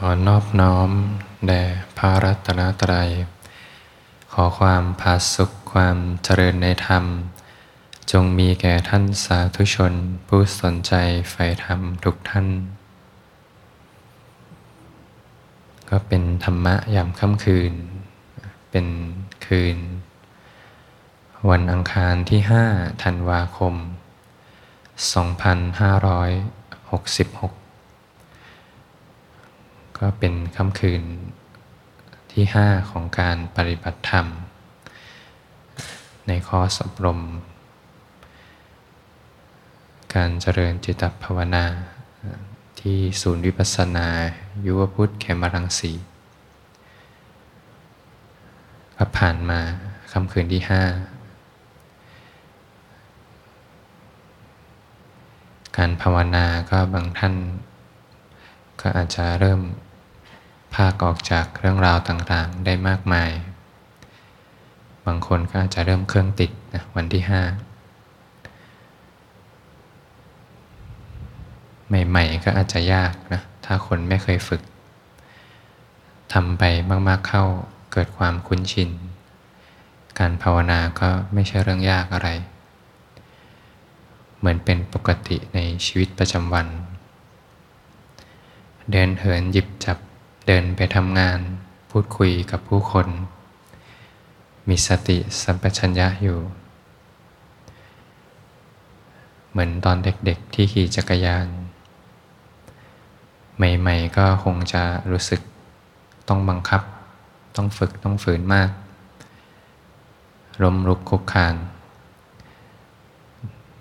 ขอนอบน้อม แด่พระรัตนตรัย ขอความผาสุขความเจริญในธรรม จงมีแก่ท่านสาธุชน ผู้สนใจใฝ่ธรรมทุกท่าน ก็เป็นธรรมะยามค่ำคืน เป็นคืน วันอังคารที่ 5 ธันวาคม 2566 ก็เป็นค่ำคืนที่ 5 ของการปฏิบัติธรรม ในคอร์สอบรม การเจริญจิตภาวนา ที่ศูนย์วิปัสสนา ยุวพุทธเขมรังสีก็ผ่านมาค่ำคืนที่ 5 การภาวนาก็บางท่านก็อาจจะเริ่ม ภาคออกจากเรื่องราวต่างๆ ได้มากมาย บางคนก็อาจจะเริ่มเครื่องติดนะวันที่ห้าใหม่ๆ ก็อาจจะยากนะถ้าคนไม่เคยฝึกทำไปมากๆเข้าเกิดความคุ้นชิน การภาวนาก็ไม่ใช่เรื่องยากอะไร เหมือนเป็นปกติในชีวิตประจำวัน เดินเหินหยิบจับ เดินไปทำงาน พูดคุยกับผู้คน มีสติสัมปชัญญะอยู่ เหมือนตอนเด็กๆที่ขี่จักรยาน ใหม่ๆก็คงจะรู้สึกต้องบังคับ ต้องฝึกต้องฝืนมากล้มลุกคุกคาน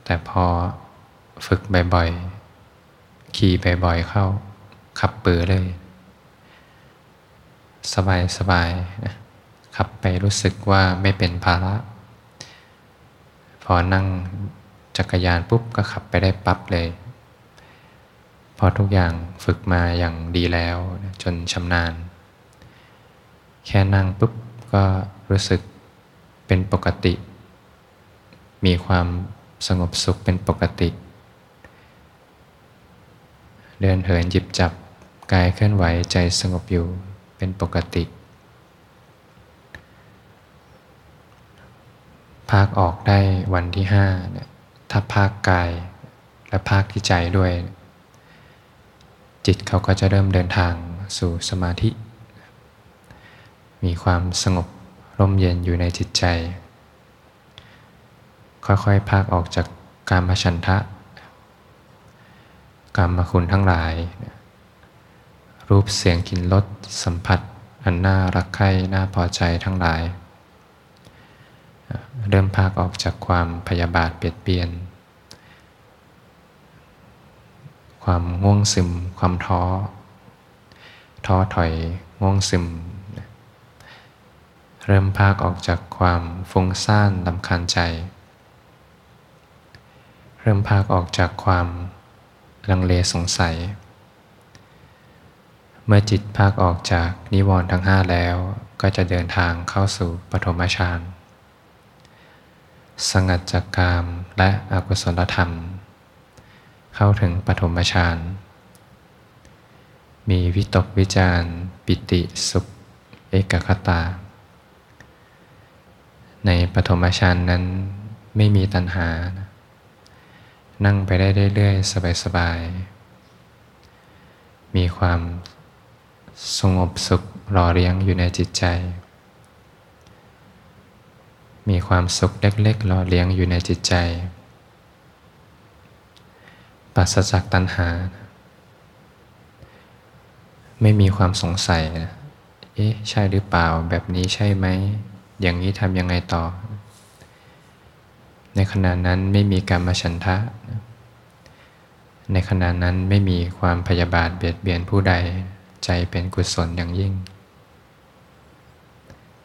แต่พอฝึกบ่อยๆ ขี่บ่อยๆ เข้า ขับปือเลย สบายสบายขับไปรู้สึกว่าไม่เป็นภาระ พอนั่งจักรยานปุ๊บก็ขับไปได้ปั๊บเลย พอทุกอย่างฝึกมาอย่างดีแล้วจนชำนาญ แค่นั่งปุ๊บก็รู้สึกเป็นปกติ มีความสงบสุขเป็นปกติ เดินเหินหยิบจับกายเคลื่อนไหวใจสงบอยู่ เป็นปกติ ภาคออกได้วันที่ห้าเนี่ยถ้าภาคกายและภาคที่ใจด้วย จิตเขาก็จะเริ่มเดินทางสู่สมาธิ มีความสงบร่มเย็นอยู่ในจิตใจ ค่อยๆ ภาคออกจากการมชันทะกรรมคุณทั้งหลาย รูปเสียงกลิ่นรสสัมผัส อันน่ารักใคร่น่าพอใจทั้งหลาย เริ่มพากออกจากความพยาบาทเบียดเบียน ความง่วงซึม ความท้อ ท้อถอยง่วงซึม เริ่มพากออกจากความฟุ้งซ่านลำคาญใจ เริ่มพากออกจากความลังเลสงสัย เมื่อจิตภาคออกจากนิวรณ์ทั้งห้าแล้ว ก็จะเดินทางเข้าสู่ปฐมฌานสงัดจากกามและอกุศลธรรม เข้าถึงปฐมฌานมีวิตกวิจารปิติสุข เอกคตา ในปฐมฌานนั้นไม่มีตัณหา นั่งไปได้เรื่อยๆสบายๆมีความ สงบสุขรอเลี้ยงอยู่ในจิตใจ มีความสุขเล็กๆรอเลี้ยงอยู่ในจิตใจปัสจากตัณหา ไม่มีความสงสัยเอ๊ะ ใช่หรือเปล่า แบบนี้ใช่ไหม อย่างนี้ทำยังไงต่อ ในขณะนั้นไม่มีการมาฉันทะ ในขณะนั้นไม่มีความพยาบาทเบียดเบียนผู้ใด ใจเป็นกุศลอย่างยิ่ง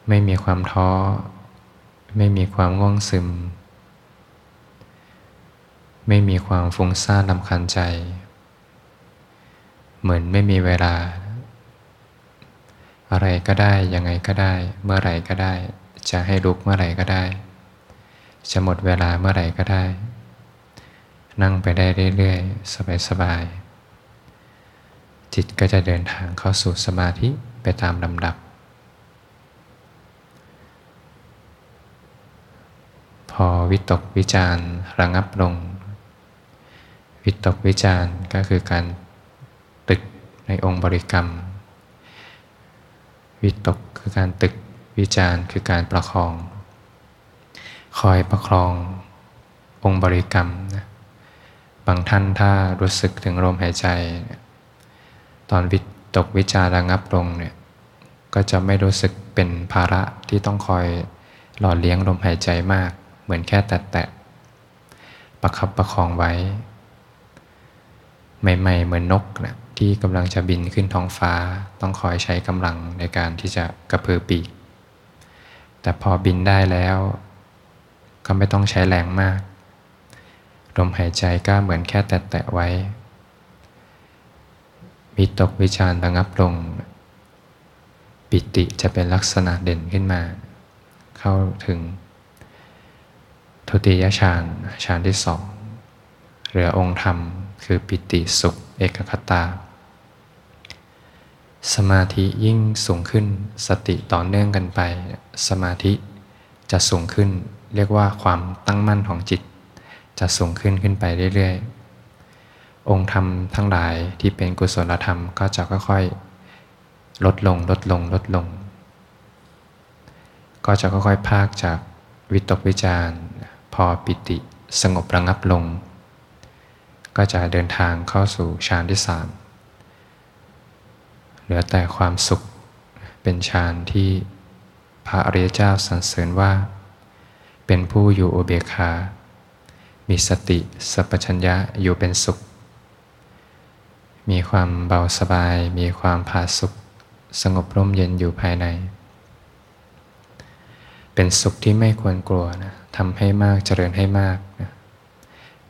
ไม่มีความท้อ ไม่มีความง่วงซึม ไม่มีความฟุ้งซ่านลำคันใจ เหมือนไม่มีเวลา อะไรก็ได้ ยังไงก็ได้ เมื่อไหร่ก็ได้ จะให้ลุกเมื่อไหร่ก็ได้ จะหมดเวลาเมื่อไหร่ก็ได้ นั่งไปได้เรื่อยๆ สบายๆ จิตก็จะเดินทางเข้าสู่สมาธิไปตามลำดับ พอวิตกวิจารระงับลง วิตกวิจารก็คือการตึกในองค์บริกรรม วิตกคือการตึกวิจารคือการประคอง คอยประคององค์บริกรรมนะบางท่านถ้ารู้สึกถึงลมหายใจ ตอนวิตกวิจาระงับลงเนี่ยก็จะไม่รู้สึกเป็นภาระที่ต้องคอยหล่อเลี้ยงลมหายใจมาก เหมือนแค่แตะๆประคับประคองไว้ ใหม่ๆ เหมือนนกนะที่กำลังจะบินขึ้นท้องฟ้า ต้องคอยใช้กำลังในการที่จะกระพือปีก แต่พอบินได้แล้ว ก็ไม่ต้องใช้แรงมากลมหายใจก็เหมือนแค่แตะๆไว้ มีตกวิจารระงับลง ปิติจะเป็นลักษณะเด่นขึ้นมา เข้าถึง ทุติยฌานฌานที่สองเหลือองค์ธรรมคือปิติสุขเอกคตา สมาธิยิ่งสูงขึ้นสติต่อเนื่องกันไป สมาธิจะสูงขึ้น เรียกว่าความตั้งมั่นของจิต จะสูงขึ้นขึ้นไปเรื่อยๆ องค์ธรรมทั้งหลายที่เป็นกุศลธรรมก็จะค่อยๆลดลงลดลงลดลง ก็จะค่อยๆ ภาคจากวิตกวิจารพอปิติสงบระงับลง ก็จะเดินทางเข้าสู่ฌานที่สามเหลือแต่ความสุขเป็นฌานที่พระอริยเจ้าสรรเสริญว่า เป็นผู้อยู่โอเบคา มีสติสัพชัญญะอยู่เป็นสุข มีความเบาสบาย มีความผาสุขสงบร่มเย็นอยู่ภายใน เป็นสุขที่ไม่ควรกลัวนะทำให้มากเจริญให้มากนะ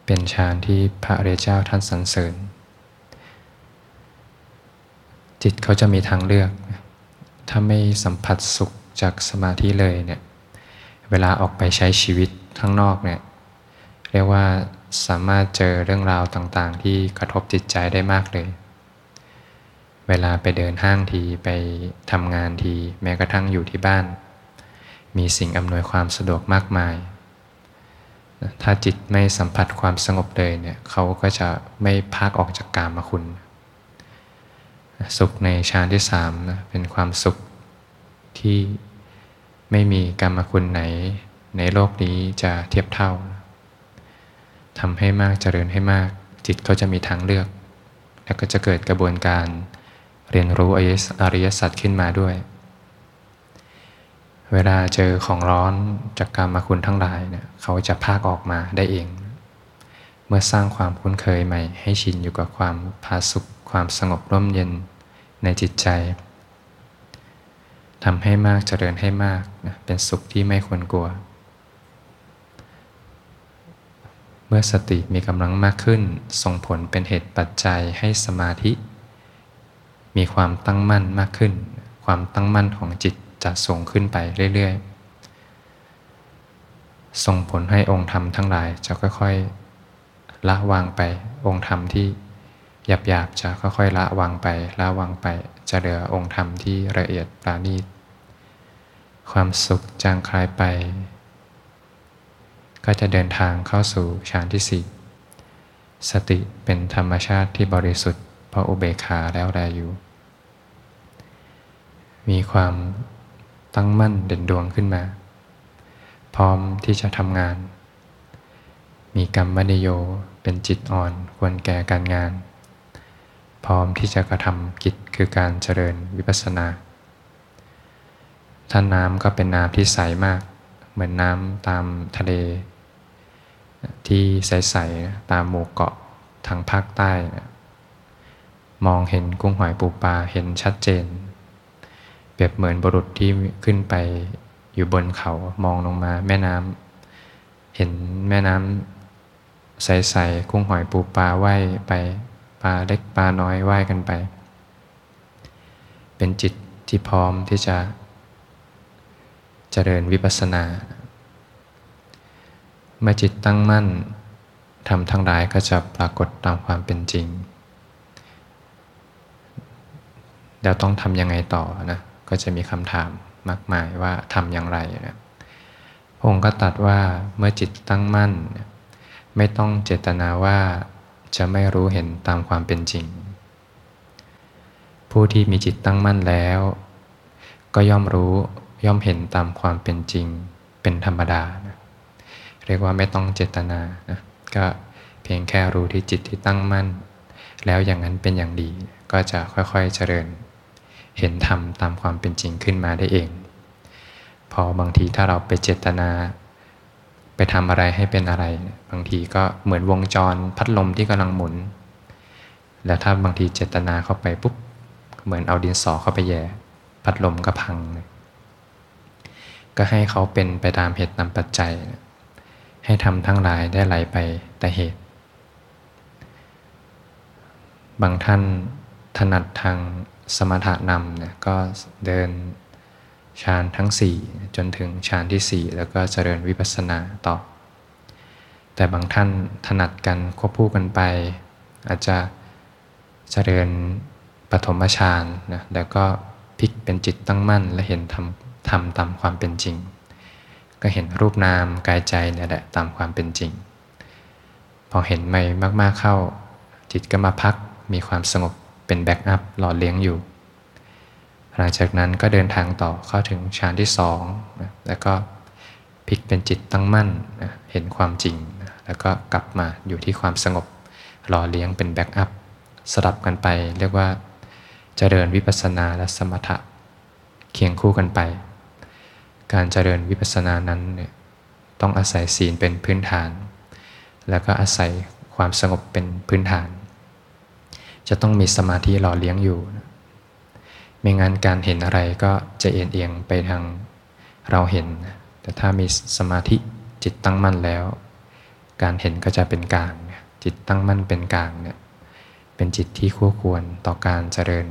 เป็นฌานที่พระเรเจ้าท่านสรรเสริญ จิตเขาจะมีทางเลือก ถ้าไม่สัมผัสสุขจากสมาธิเลยเนี่ย เวลาออกไปใช้ชีวิตข้างนอกเนี่ย เรียกว่า สามารถเจอเรื่องราวต่างๆ ที่กระทบจิตใจได้มากเลย เวลาไปเดินห้างทีไปทำงานทีแม้กระทั่งอยู่ที่บ้าน มีสิ่งอำนวยความสะดวกมากมาย ถ้าจิตไม่สัมผัสความสงบเลยเนี่ยเขาก็จะไม่พักออกจากกามคุณ สุขในฌานที่สามนะเป็นความสุขที่ไม่มีกรรมคุณไหนในโลกนี้จะเทียบเท่า ทำให้มากเจริญให้มาก จิตก็จะมีทางเลือก แล้วก็จะเกิดกระบวนการเรียนรู้อริยสัจขึ้นมาด้วย เวลาเจอของร้อนจากกรรมคุณทั้งหลายเนี่ยเขาจะพากออกมาได้เอง เมื่อสร้างความคุ้นเคยใหม่ ให้ชินอยู่กับความพาสุข ความสงบร่มเย็นในจิตใจทำให้มากเจริญให้มากเป็นสุขที่ไม่ควรกลัว เมื่อสติมีกำลังมากขึ้น ส่งผลเป็นเหตุปัจจัยให้สมาธิ มีความตั้งมั่นมากขึ้น ความตั้งมั่นของจิตจะส่งขึ้นไปเรื่อยๆ ส่งผลให้องค์ธรรมทั้งหลายจะค่อยๆ ละวางไป องค์ธรรมที่หยาบๆ จะค่อยๆ ละวางไป ละวางไป จะเหลือองค์ธรรมที่ละเอียดปราณีต ความสุขจางคลายไป ก็จะเดินทางเข้าสู่ฌานที่สี่สติเป็นธรรมชาติที่บริสุทธิ์เพราะอุเบกขาแล้วแลอยู่ มีความตั้งมั่นเด่นดวงขึ้นมา พร้อมที่จะทำงาน มีกรรมมณิโยเป็นจิตอ่อนควรแก่การงาน พร้อมที่จะกระทำกิจคือการเจริญวิปัสสนาท่านน้ำก็เป็นน้ำที่ใสมาก เหมือนน้ำตามทะเล ที่ใส ๆ ตามหมู่เกาะทางภาคใต้มองเห็นกุ้งหอยปูปลาเห็นชัดเจน เปรียบเหมือนบุรุษที่ขึ้นไปอยู่บนเขามองลงมาแม่น้ำเห็นแม่น้ำใส ๆ กุ้งหอยปูปลาว่ายไปปลาเล็กปลาน้อยว่ายกันไป เป็นจิตที่พร้อมที่จะเจริญวิปัสสนา เมื่อจิตตั้งมั่นทำทั้งหลายก็จะปรากฏตามความเป็นจริงเราต้องทำยังไงต่อนะก็จะมีคำถามมากมายว่าทำอย่างไรนะพระองค์ก็ตัดว่าเมื่อจิตตั้งมั่น ไม่ต้องเจตนาว่าจะไม่รู้เห็นตามความเป็นจริง ผู้ที่มีจิตตั้งมั่นแล้ว ก็ย่อมรู้ย่อมเห็นตามความเป็นจริงเป็นธรรมดา เรียกว่าไม่ต้องเจตนานะก็เพียงแค่รู้ที่จิตที่ตั้งมั่น แล้วอย่างนั้นเป็นอย่างดี ก็จะค่อยๆเจริญ เห็นธรรมตามความเป็นจริงขึ้นมาได้เอง พอบางทีถ้าเราไปเจตนา ไปทำอะไรให้เป็นอะไร บางทีก็เหมือนวงจรพัดลมที่กำลังหมุน แล้วถ้าบางทีเจตนาเข้าไปปุ๊บเหมือนเอาดินสอเข้าไปแย่พัดลมก็พัง ก็ให้เขาเป็นไปตามเหตุตามปัจจัย ให้ทำทั้งหลายได้ไหลไปแต่เหตุ บางท่านถนัดทางสมถะนำเนี่ยก็เดินฌานทั้ง 4 จนถึงฌานที่ 4 แล้วก็เจริญวิปัสสนาต่อ แต่บางท่านถนัดกันควบคู่กันไป อาจจะเจริญปฐมฌานนะแล้วก็พลิกเป็นจิตตั้งมั่นและเห็นธรรมทำตามความเป็นจริง ก็เห็นรูปนามกายใจเนี่ยแหละตามความเป็นจริง พอเห็นไม่มากๆเข้า จิตก็มาพักมีความสงบเป็น backup หล่อเลี้ยงอยู่ หลังจากนั้นก็เดินทางต่อเข้าถึงฌานที่สองนะแล้วก็พลิกเป็นจิตตั้งมั่นนะเห็นความจริงนะแล้วก็กลับมาอยู่ที่ความสงบหล่อเลี้ยงเป็น backup สลับกันไป เรียกว่าเจริญวิปัสสนาและสมถะเคียงคู่กันไป การเจริญวิปัสสนานั้นเนี่ยต้องอาศัยศีลเป็นพื้นฐาน แล้วก็อาศัยความสงบเป็นพื้นฐาน จะต้องมีสมาธิหล่อเลี้ยงอยู่ ไม่งั้นการเห็นอะไรก็จะเอียงเอียงไปทางเราเห็น แต่ถ้ามีสมาธิจิตตั้งมั่นแล้ว การเห็นก็จะเป็นกลาง จิตตั้งมั่นเป็นกลางเนี่ยเป็นจิตที่คู่ควรต่อการเจริญ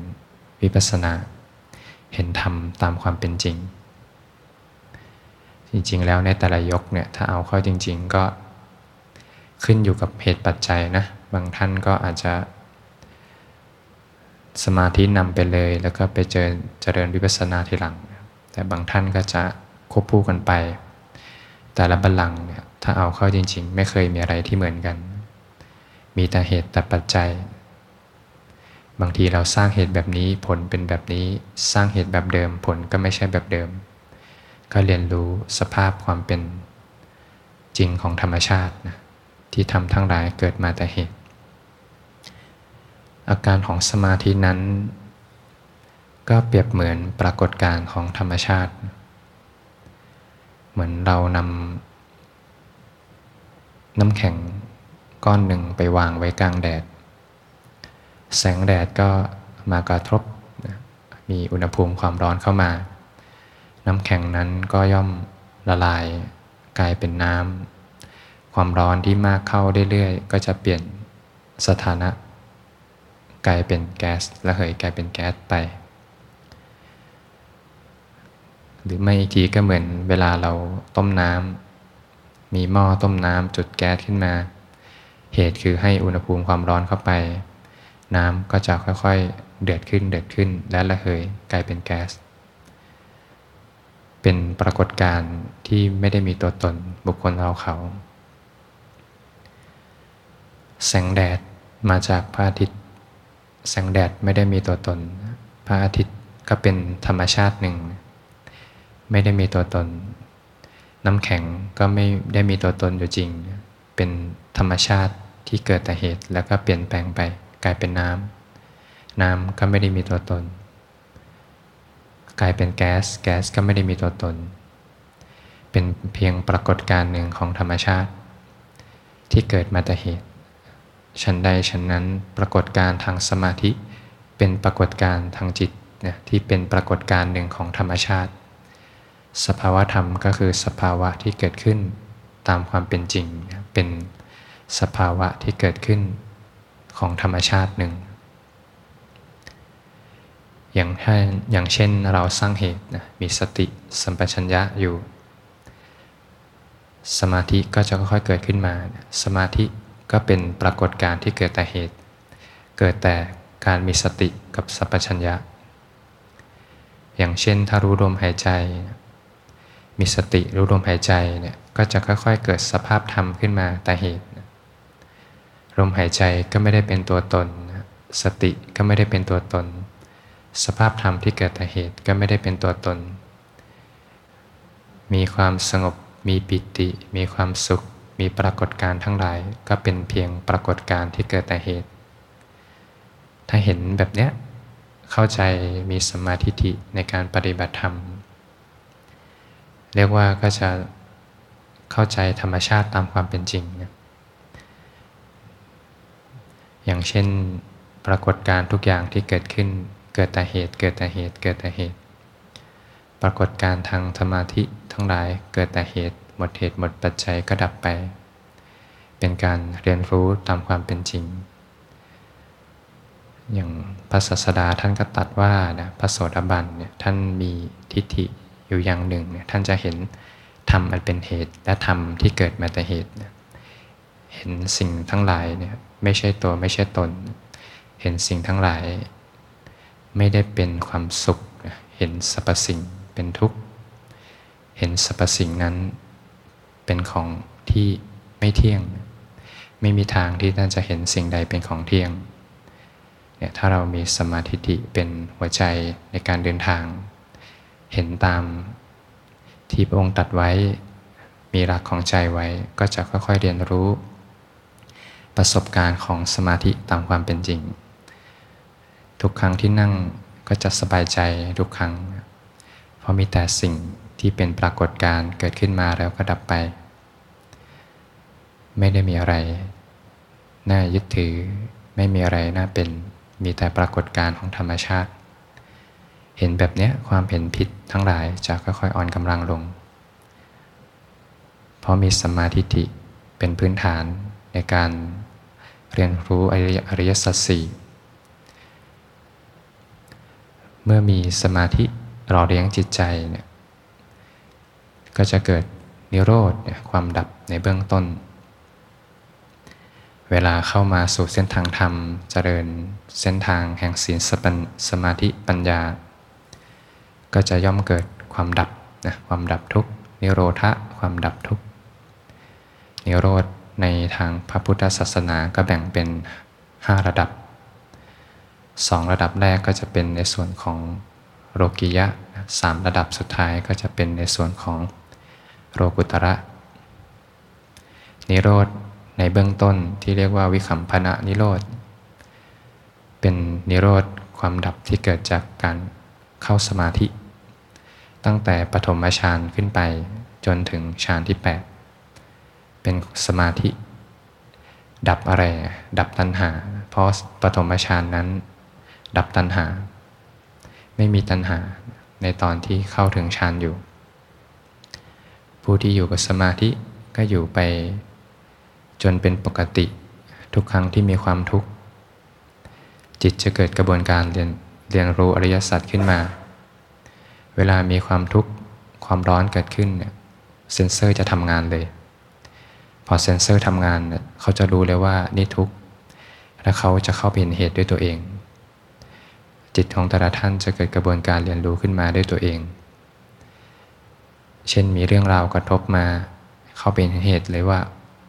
วิปัสสนา เห็นธรรมตามความเป็นจริง จริง ๆ แล้วในแต่ละยกเนี่ยถ้าเอาเข้าจริง ๆ ก็ขึ้นอยู่กับเหตุปัจจัยนะบางท่านก็อาจจะ สมาธินำไปเลย แล้วก็ไปเจอเจริญวิปัสสนาทีหลัง แต่บางท่านก็จะควบคู่กันไป แต่ละบัลลังก์เนี่ยถ้าเอาเข้าจริง ๆ ไม่เคยมีอะไรที่เหมือนกัน มีแต่เหตุแต่ปัจจัย บางทีเราสร้างเหตุแบบนี้ผลเป็นแบบนี้ สร้างเหตุแบบเดิมผลก็ไม่ใช่แบบเดิม ก็เรียนรู้สภาพความเป็นจริงของธรรมชาตินะที่ทำทั้งหลายเกิดมาแต่เหตุ อาการของสมาธินั้น ก็เปรียบเหมือนปรากฏการณ์ของธรรมชาติ เหมือนเรานำน้ำแข็งก้อนหนึ่งไปวางไว้กลางแดด แสงแดดก็มากระทบ มีอุณหภูมิความร้อนเข้ามา น้ำแข็งนั้นก็ย่อมละลายกลายเป็นน้ำ ความร้อนที่มากเข้าเรื่อยๆ ก็จะเปลี่ยนสถานะ กลายเป็นแก๊สและเหยกลายเป็นแก๊สไป หรือไม่อีกทีก็เหมือนเวลาเราต้มน้ำ มีหม้อต้มน้ำจุดแก๊สขึ้นมา เหตุคือให้อุณหภูมิความร้อนเข้าไป น้ำก็จะค่อยๆ เดือดขึ้นเดือดขึ้นและระเหยกลายเป็นแก๊ส เป็นปรากฏการณ์ที่ไม่ได้มีตัวตนบุคคลเราเขา แสงแดดมาจากพระอาทิตย์ แสงแดดไม่ได้มีตัวตน พระอาทิตย์ก็เป็นธรรมชาติหนึ่ง ไม่ได้มีตัวตน น้ำแข็งก็ไม่ได้มีตัวตนอยู่จริง เป็นธรรมชาติที่เกิดแต่เหตุแล้วก็เปลี่ยนแปลงไปกลายเป็นน้ำน้ำก็ไม่ได้มีตัวตน กลายเป็นแก๊ส แก๊สก็ไม่ได้มีตัวตน เป็นเพียงปรากฏการณ์หนึ่งของธรรมชาติ ที่เกิดมาแต่เหตุฉันใดฉันนั้นปรากฏการณ์ทางสมาธิ เป็นปรากฏการณ์ทางจิตเนี่ยที่เป็นปรากฏการณ์หนึ่งของธรรมชาติ สภาวะธรรมก็คือสภาวะที่เกิดขึ้นตามความเป็นจริง เป็นสภาวะที่เกิดขึ้นของธรรมชาติหนึ่ง อย่างถ้าอย่างเช่นเราสร้างเหตุนะมีสติสัมปชัญญะอยู่ สมาธิก็จะค่อยๆเกิดขึ้นมา สมาธิก็เป็นปรากฏการณ์ที่เกิดแต่เหตุ เกิดแต่การมีสติกับสัมปชัญญะ อย่างเช่นถ้ารู้ลมหายใจ มีสติรู้ลมหายใจเนี่ยก็จะค่อยๆเกิดสภาพธรรมขึ้นมาแต่เหตุลมหายใจก็ไม่ได้เป็นตัวตน สติก็ไม่ได้เป็นตัวตน สภาพธรรมที่เกิดแต่เหตุก็ไม่ได้เป็นตัวตน มีความสงบ มีปิติ มีความสุข มีปรากฏการทั้งหลาย ก็เป็นเพียงปรากฏการที่เกิดแต่เหตุ ถ้าเห็นแบบเนี้ย เข้าใจมีสมาธิิในการปฏิบัติธรรม เรียกว่าก็จะเข้าใจธรรมชาติตามความเป็นจริงนะอย่างเช่น ปรากฏการทุกอย่างที่เกิดขึ้น เกิดแต่เหตุ เกิดแต่เหตุ เกิดแต่เหตุ ปรากฏการทางสมาธิทั้งหลายเกิดแต่เหตุ หมดเหตุหมดปัจจัยก็ดับไป เป็นการเรียนรู้ตามความเป็นจริง อย่างพระศาสดาท่านก็ตัดว่านะพระโสดาบันเนี่ยท่านมีทิฏฐิอยู่อย่างหนึ่งเนี่ยท่านจะเห็นธรรมอันเป็นเหตุ และธรรมที่เกิดมาแต่เหตุเห็นสิ่งทั้งหลายเนี่ยไม่ใช่ตัวไม่ใช่ตน เห็นสิ่งทั้งหลาย ไม่ได้เป็นความสุข เห็นสรรพสิ่งเป็นทุกข์ เห็นสรรพสิ่งนั้นเป็นของที่ไม่เที่ยง ไม่มีทางที่ท่านจะเห็นสิ่งใดเป็นของเที่ยงเนี่ยถ้าเรามีสมาธิเป็นหัวใจในการเดินทาง เห็นตามที่พระองค์ตัดไว้ มีรักของใจไว้ ก็จะค่อยๆเรียนรู้ ประสบการณ์ของสมาธิตามความเป็นจริง ทุกครั้งที่นั่งก็จะสบายใจทุกครั้ง เพราะมีแต่สิ่งที่เป็นปรากฏการเกิดขึ้นมาแล้วก็ดับไป ไม่ได้มีอะไร น่ายึดถือ ไม่มีอะไรน่าเป็น มีแต่ปรากฏการของธรรมชาติ เห็นแบบนี้ความเห็นผิดทั้งหลายจะค่อยๆอ่อนกำลังลง เพราะมีสมาธิเป็นพื้นฐานในการเรียนรู้อริยสัจสี่ เมื่อมีสมาธิรอเลี้ยงจิตใจเนี่ยก็จะเกิดนิโรธความดับในเบื้องต้น เวลาเข้ามาสู่เส้นทางธรรมเจริญเส้นทางแห่งศีลสมาธิปัญญา ก็จะย่อมเกิดความดับนะความดับทุกนิโรธะความดับทุกนิโรธในทางพระพุทธศาสนาก็แบ่งเป็น 5 ระดับ 2ระดับแรกก็จะเป็นในส่วนของโรกิยะสามระดับสุดท้ายก็จะเป็นในส่วนของโรกุตระ นิโรธในเบื้องต้นที่เรียกว่าวิคัมพนะนิโรธ เป็นนิโรธความดับที่เกิดจากการเข้าสมาธิ ตั้งแต่ปฐมฌานขึ้นไปจนถึงฌานที่ 8 เป็นสมาธิ ดับอะไร ดับตัณหา เพราะปฐมฌานนั้น ดับตัณหา ไม่มีตัณหาในตอนที่เข้าถึงฌานอยู่ ผู้ที่อยู่กับสมาธิก็อยู่ไปจนเป็นปกติทุกครั้งที่มีความทุกข์ จิตจะเกิดกระบวนการเรียนเรียนรู้อริยสัจขึ้นมา เวลามีความทุกข์ความร้อนเกิดขึ้นเนี่ยเซนเซอร์จะทำงานเลย พอเซนเซอร์ทำงานเขาจะรู้เลยว่านี่ทุกข์และเขาจะเข้าไปเห็นเหตุด้วยตัวเอง จิตของแต่ละท่านจะเกิดกระบวนการเรียนรู้ขึ้นมาด้วยตัวเอง เช่นมีเรื่องราวกระทบมา เข้าไปเห็นเหตุเลยว่า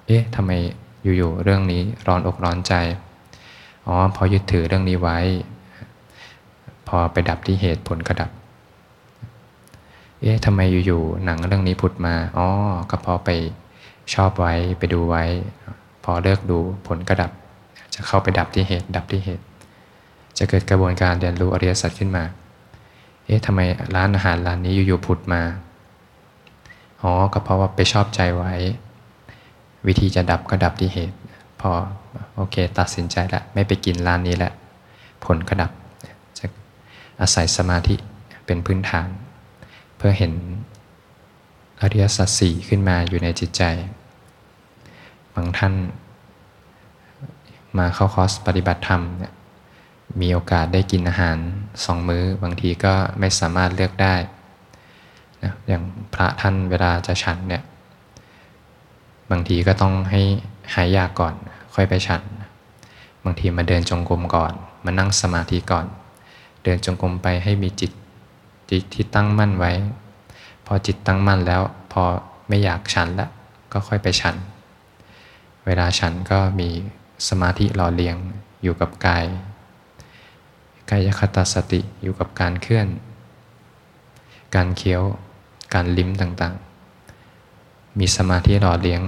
เอ๊ะทำไมอยู่ๆเรื่องนี้ร้อนอกร้อนใจ อ๋อพอยึดถือเรื่องนี้ไว้ พอไปดับที่เหตุผลก็ดับ เอ๊ะทำไมอยู่ๆหนังเรื่องนี้ผุดมา อ๋อก็พอไปชอบไว้ไปดูไว้ พอเลิกดูผลก็ดับ จะเข้าไปดับที่เหตุดับที่เหตุ จะเกิดกระบวนการเรียนรู้อริยสัจขึ้นมา เอ๊ะทำไมร้านอาหารร้านนี้อยู่ๆผุดมา อ๋อ ก็เพราะว่าไปชอบใจไว้ วิธีจะดับก็ดับที่เหตุ พอโอเค ตัดสินใจแล้วไม่ไปกินร้านนี้แล้วผลก็ดับ จะอาศัยสมาธิเป็นพื้นฐาน เพื่อเห็นอริยสัจสี่ขึ้นมาอยู่ในจิตใจ บางท่านมาเข้าคอร์สปฏิบัติธรรมเนี่ย มีโอกาสได้กินอาหารสองมือ้อ บางทีก็ไม่สามารถเลือกได้นะอย่างพระท่านเวลาจะฉันเนี่ยบางทีก็ต้องให้หายยาก่อน ค่อยไปฉัน บางทีมาเดินจงกรมก่อน มานั่งสมาธิก่อน เดินจงกรมไปให้มีจิตจิตที่ตั้งมั่นไว้ พอจิตตั้งมั่นแล้ว พอไม่อยากฉันละก็ค่อยไปฉัน เวลาฉันก็มีสมาธิหล่อเลี้ยงอยู่กับกาย กายคตาสติอยู่กับการเคลื่อน การเคี้ยว การลิ้มต่างๆ มีสมาธิหล่อเลี้ยง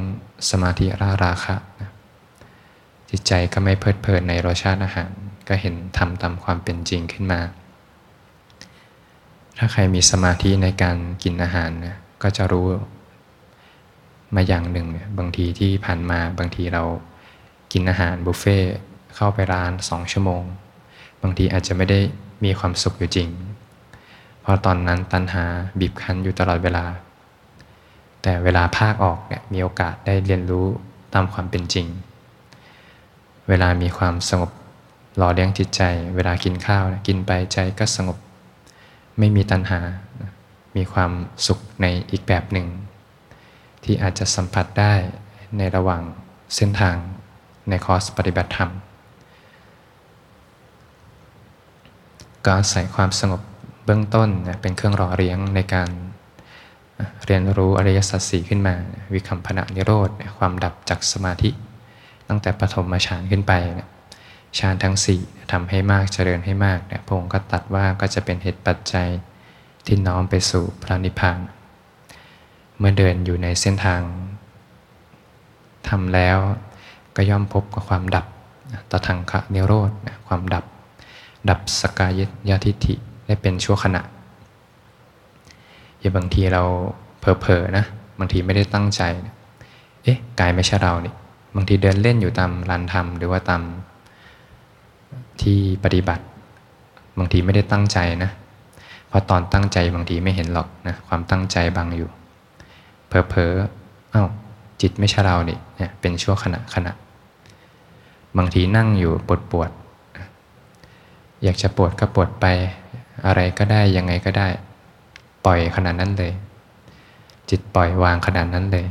สมาธิราราคะจิตใจก็ไม่เพลิดเพลินในรสชาติอาหาร ก็เห็นทำตามความเป็นจริงขึ้นมา ถ้าใครมีสมาธิในการกินอาหารนะก็จะรู้มาอย่างหนึ่งบางทีที่ผ่านมาบางทีเรากินอาหารบุฟเฟ่เข้าไปร้านสองชั่วโมง บางทีอาจจะไม่ได้มีความสุขอยู่จริง เพราะตอนนั้นตัณหาบีบคั้นอยู่ตลอดเวลา แต่เวลาภาคออกเนี่ยมีโอกาสได้เรียนรู้ตามความเป็นจริง เวลามีความสงบหล่อเลี้ยงจิตใจ เวลากินข้าวกินไปใจก็สงบ ไม่มีตัณหา มีความสุขในอีกแบบหนึ่ง ที่อาจจะสัมผัสได้ในระหว่างเส้นทางในคอร์สปฏิบัติธรรม ก็อาศัยความสงบเบื้องต้นเป็นเครื่องรอเลี้ยงในการเรียนรู้อริยสัจสี่ขึ้นมา วิคัมพนะนิโรธความดับจากสมาธิ ตั้งแต่ปฐมฌานขึ้นไปฌานทั้งสี่ทำให้มากเจริญให้มากเนี่ยพระองค์ก็ตัดว่าก็จะเป็นเหตุปัจจัยที่น้อมไปสู่พระนิพพาน เมื่อเดินอยู่ในเส้นทางทำแล้วก็ย่อมพบกับความดับตทังคะนิโรธความดับ ดับสกายยทิฏฐิได้เป็นชั่วขณะอย่าบางทีเราเผลอๆนะ บางทีไม่ได้ตั้งใจ เอ๊ะกายไม่ใช่เรานี่บางทีเดินเล่นอยู่ตามลานธรรม หรือว่าตามที่ปฏิบัติ บางทีไม่ได้ตั้งใจนะ เพราะตอนตั้งใจบางทีไม่เห็นหรอกนะความตั้งใจบังอยู่เผลอๆเอ้าจิตไม่ใช่เรานี่เนี่ยเป็นชั่วขณะขณะ บางทีนั่งอยู่ปวดปวด อยากจะปวดก็ปวดไป อะไรก็ได้ยังไงก็ได้ ปล่อยขนาดนั้นเลย จิตปล่อยวางขนาดนั้นเลย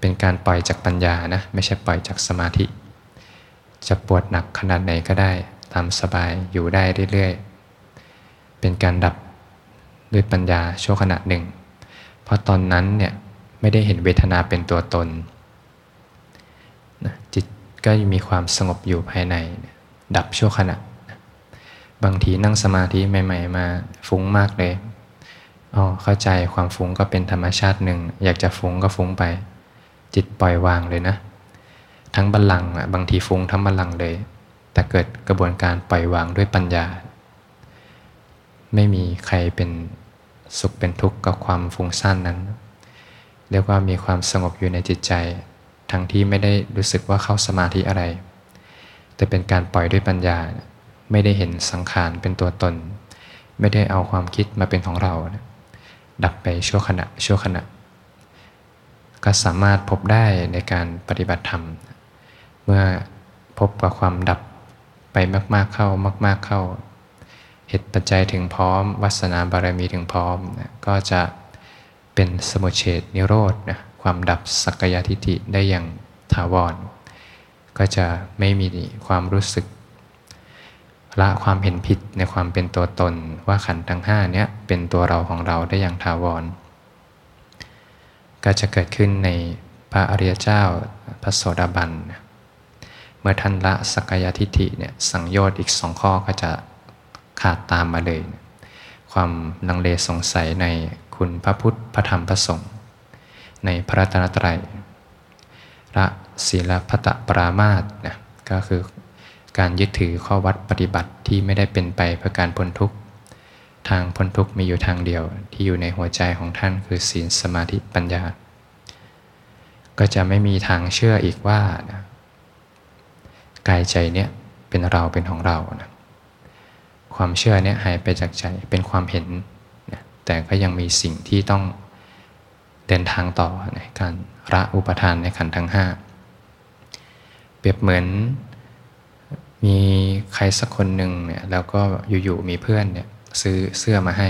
เป็นการปล่อยจากปัญญานะไม่ใช่ปล่อยจากสมาธิ จะปวดหนักขนาดไหนก็ได้ตามสบายอยู่ได้เรื่อยๆ เป็นการดับด้วยปัญญาชั่วขณะหนึ่ง เพราะตอนนั้นเนี่ยไม่ได้เห็นเวทนาเป็นตัวตนจิตก็มีความสงบอยู่ภายใน ดับชั่วขณะ บางทีนั่งสมาธิใหม่ ๆ มาฟุ้งมากเลยอ๋อเข้าใจความฟุ้งก็เป็นธรรมชาติหนึ่ง อยากจะฟุ้งก็ฟุ้งไป จิตปล่อยวางเลยนะ ทั้งบัลลังก์บางทีฟุ้งทั้งบัลลังก์เลย แต่เกิดกระบวนการปล่อยวางด้วยปัญญา ไม่มีใครเป็นสุขเป็นทุกข์กับความฟุ้งซ่านนั้น เรียกว่ามีความสงบอยู่ในจิตใจ ทั้งที่ไม่ได้รู้สึกว่าเข้าสมาธิอะไร แต่เป็นการปล่อยด้วยปัญญา ไม่ได้เห็นสังขารเป็นตัวตน ไม่ได้เอาความคิดมาเป็นของเรา ดับไปชั่วขณะชั่วขณะ ก็สามารถพบได้ในการปฏิบัติธรรม เมื่อพบกับความดับไปมาก ๆเข้ามาก ๆเข้า เหตุปัจจัยถึงพร้อมวัสนาบารมีถึงพร้อมก็จะเป็นสมุเฉดนิโรธนะความดับสักยทิฏฐิได้อย่างถาวร ก็จะไม่มีความรู้สึก ละความเห็นผิดในความเป็นตัวตนว่าขันธ์ทั้งห้าเนี้ยเป็นตัวเราของเราได้อย่างถาวร ก็จะเกิดขึ้นในพระอริยเจ้าพระโสดาบัน เมื่อท่านละสักยทิฏฐิเนี่ยสังโยชน์อีกสองข้อก็จะขาดตามมาเลย ความลังเลสงสัยในคุณพระพุทธพระธรรมพระสงฆ์ในพระรัตนตรัยละศีลพัตปรามาตนะก็คือ การยึดถือข้อวัดปฏิบัติที่ไม่ได้เป็นไปเพื่อการพ้นทุกข์ ทางพ้นทุกข์มีอยู่ทางเดียวที่อยู่ในหัวใจของท่านคือศีลสมาธิปัญญา ก็จะไม่มีทางเชื่ออีกว่านะกายใจเนี้ยเป็นเราเป็นของเรานะความเชื่อเนี้ยหายไปจากใจเป็นความเห็นนะแต่ก็ยังมีสิ่งที่ต้องเดินทางต่อในการละอุปทานในขันธ์ทั้งห้าเปรียบเหมือน มีใครสักคนหนึ่งเนี่ยแล้วก็อยู่ๆมีเพื่อนเนี่ยซื้อเสื้อมาให้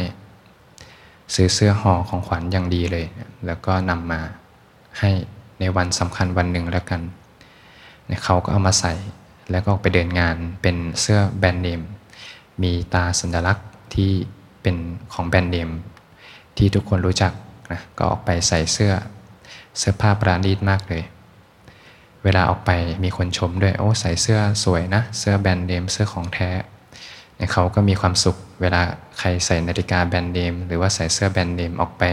ซื้อเสื้อห่อของขวัญอย่างดีเลย แล้วก็นำมาให้ในวันสำคัญวันหนึ่งแล้วกันเขาก็เอามาใส่แล้วก็ไปเดินงานเป็นเสื้อแบรนด์เนมมีตาสัญลักษณ์ที่เป็นของแบรนด์เนมที่ทุกคนรู้จักนะก็ออกไปใส่เสื้อเสื้อผ้าปราณีตมากเลย เวลาออกไปมีคนชมด้วย โอ้ใส่เสื้อสวยนะ เสื้อแบรนด์เนมเสื้อของแท้เขาก็มีความสุขเวลาใครใส่นาฬิกาแบรนด์เนมหรือว่าใส่เสื้อแบรนด์เนมออกไป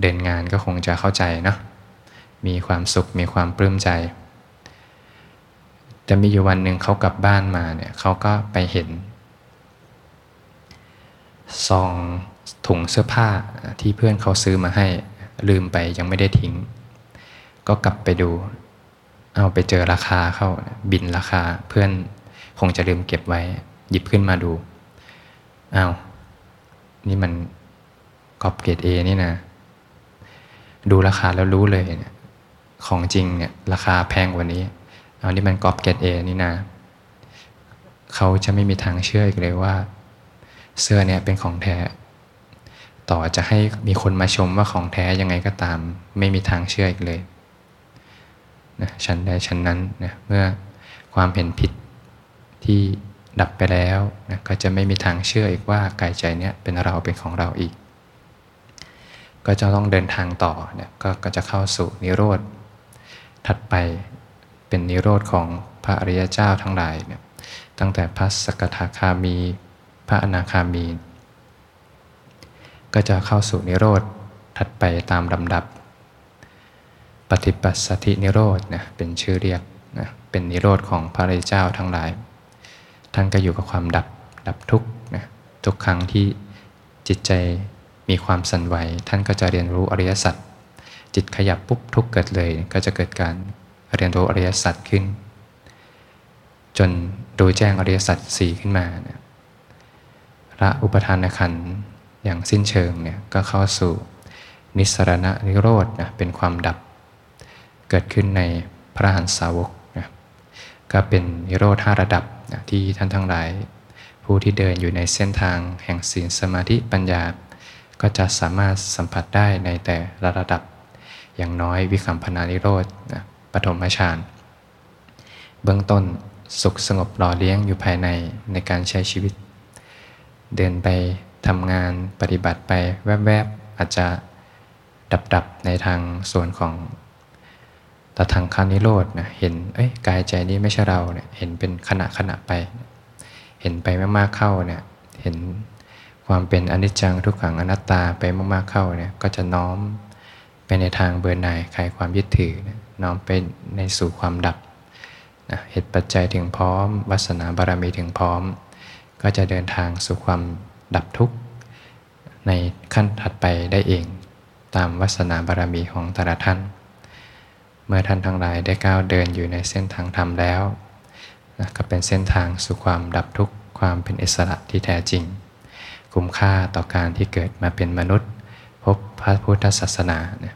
เดินงานก็คงจะเข้าใจเนาะมีความสุขมีความปลื้มใจ แต่มีอยู่วันหนึ่งเขากลับบ้านมาเนี่ยเขาก็ไปเห็นซองถุงเสื้อผ้าที่เพื่อนเขาซื้อมาให้ลืมไปยังไม่ได้ทิ้ง ก็กลับไปดู เอาไปเจอราคาเข้าบินราคาเพื่อนคงจะลืมเก็บไว้ หยิบขึ้นมาดูอา้าวนี่มันกอบเกรดเอนี่นะดูราคาแล้วรู้เลยเนี่ยของจริงเนี่ยราคาแพงกว่านี้เอานี่มันกอบเกรดเอนี่นะเขาจะไม่มีทางเชื่ออีกเลยว่า เสื้อเนี่ยเป็นของแท้ ต่อจะให้มีคนมาชมว่าของแท้ยังไงก็ตาม ไม่มีทางเชื่ออีกเลย นะชั้นใดชั้นนั้นนะเมื่อความเห็นผิดที่ดับไปแล้วนะก็จะไม่มีทางเชื่ออีกว่ากายใจเนี้ยเป็นเราเป็นของเราอีก ก็จะต้องเดินทางต่อเนี่ยกก็จะเข้าสู่นิโรธถัดไปเป็นนิโรธของพระอริยเจ้าทั้งหลายเนี่ยตั้งแต่พระสกทาคามี พระอนาคามี ก็จะเข้าสู่นิโรธถัดไปตามลำดับ ปฏิปัสสธินิโรธนะเป็นชื่อเรียกนะเป็นนิโรธของพระริเจ้าทั้งหลาย ท่านก็อยู่กับความดับดับทุกนะทุกครั้งที่จิตใจมีความสั่นไหว ท่านก็จะเรียนรู้อริยสัจจิตขยับปุ๊บทุกเกิดเลย ก็จะเกิดการเรียนรู้อริยสัจขึ้น จนดูแจ้งอริยสัจสี่ขึ้นมาเนี่ยพระอุปทานขันอย่างสิ้นเชิงเนี่ยก็เข้าสู่นิสรณะนิโรธนะเป็นความดับ เกิดขึ้นในพระหันสาวกนะก็เป็นนิโรธห้าระดับนะที่ท่านทั้งหลาย ผู้ที่เดินอยู่ในเส้นทางแห่งศีลสมาธิปัญญา ก็จะสามารถสัมผัสได้ในแต่ละระดับ อย่างน้อยวิคัมพนานิโรธนะปฐมฌานเบื้องต้นสุขสงบหล่อเลี้ยงอยู่ภายในในการใช้ชีวิต เดินไปทำงานปฏิบัติไปแวบๆอาจจะดับๆในทางส่วนของ ตทางคานิโรธนะเห็นเอ้ยกายใจนี้ไม่ใช่เราเนี่ยเห็นเป็นขณะขณะไป เห็นไปมากๆเข้าเนี่ยเห็นความเป็นอนิจจังทุกขังอนัตตาไปมากๆเข้าเนี่ยก็จะน้อมไปในทางเบื่อหน่ายคลายความยึดถือนะน้อมไปในสู่ความดับนะเหตุปัจจัยถึงพร้อมวาสนาบารมีถึงพร้อม ก็จะเดินทางสู่ความดับทุกข์ในขั้นถัดไปได้เอง ตามวาสนาบารมีของแต่ละท่าน เมื่อท่านทั้งหลายได้ก้าวเดินอยู่ในเส้นทางธรรมแล้วนะก็เป็นเส้นทางสู่ความดับทุกข์ความเป็นอิสระที่แท้จริง คุ้มค่าต่อการที่เกิดมาเป็นมนุษย์ พบพระพุทธศาสนาเนี่ย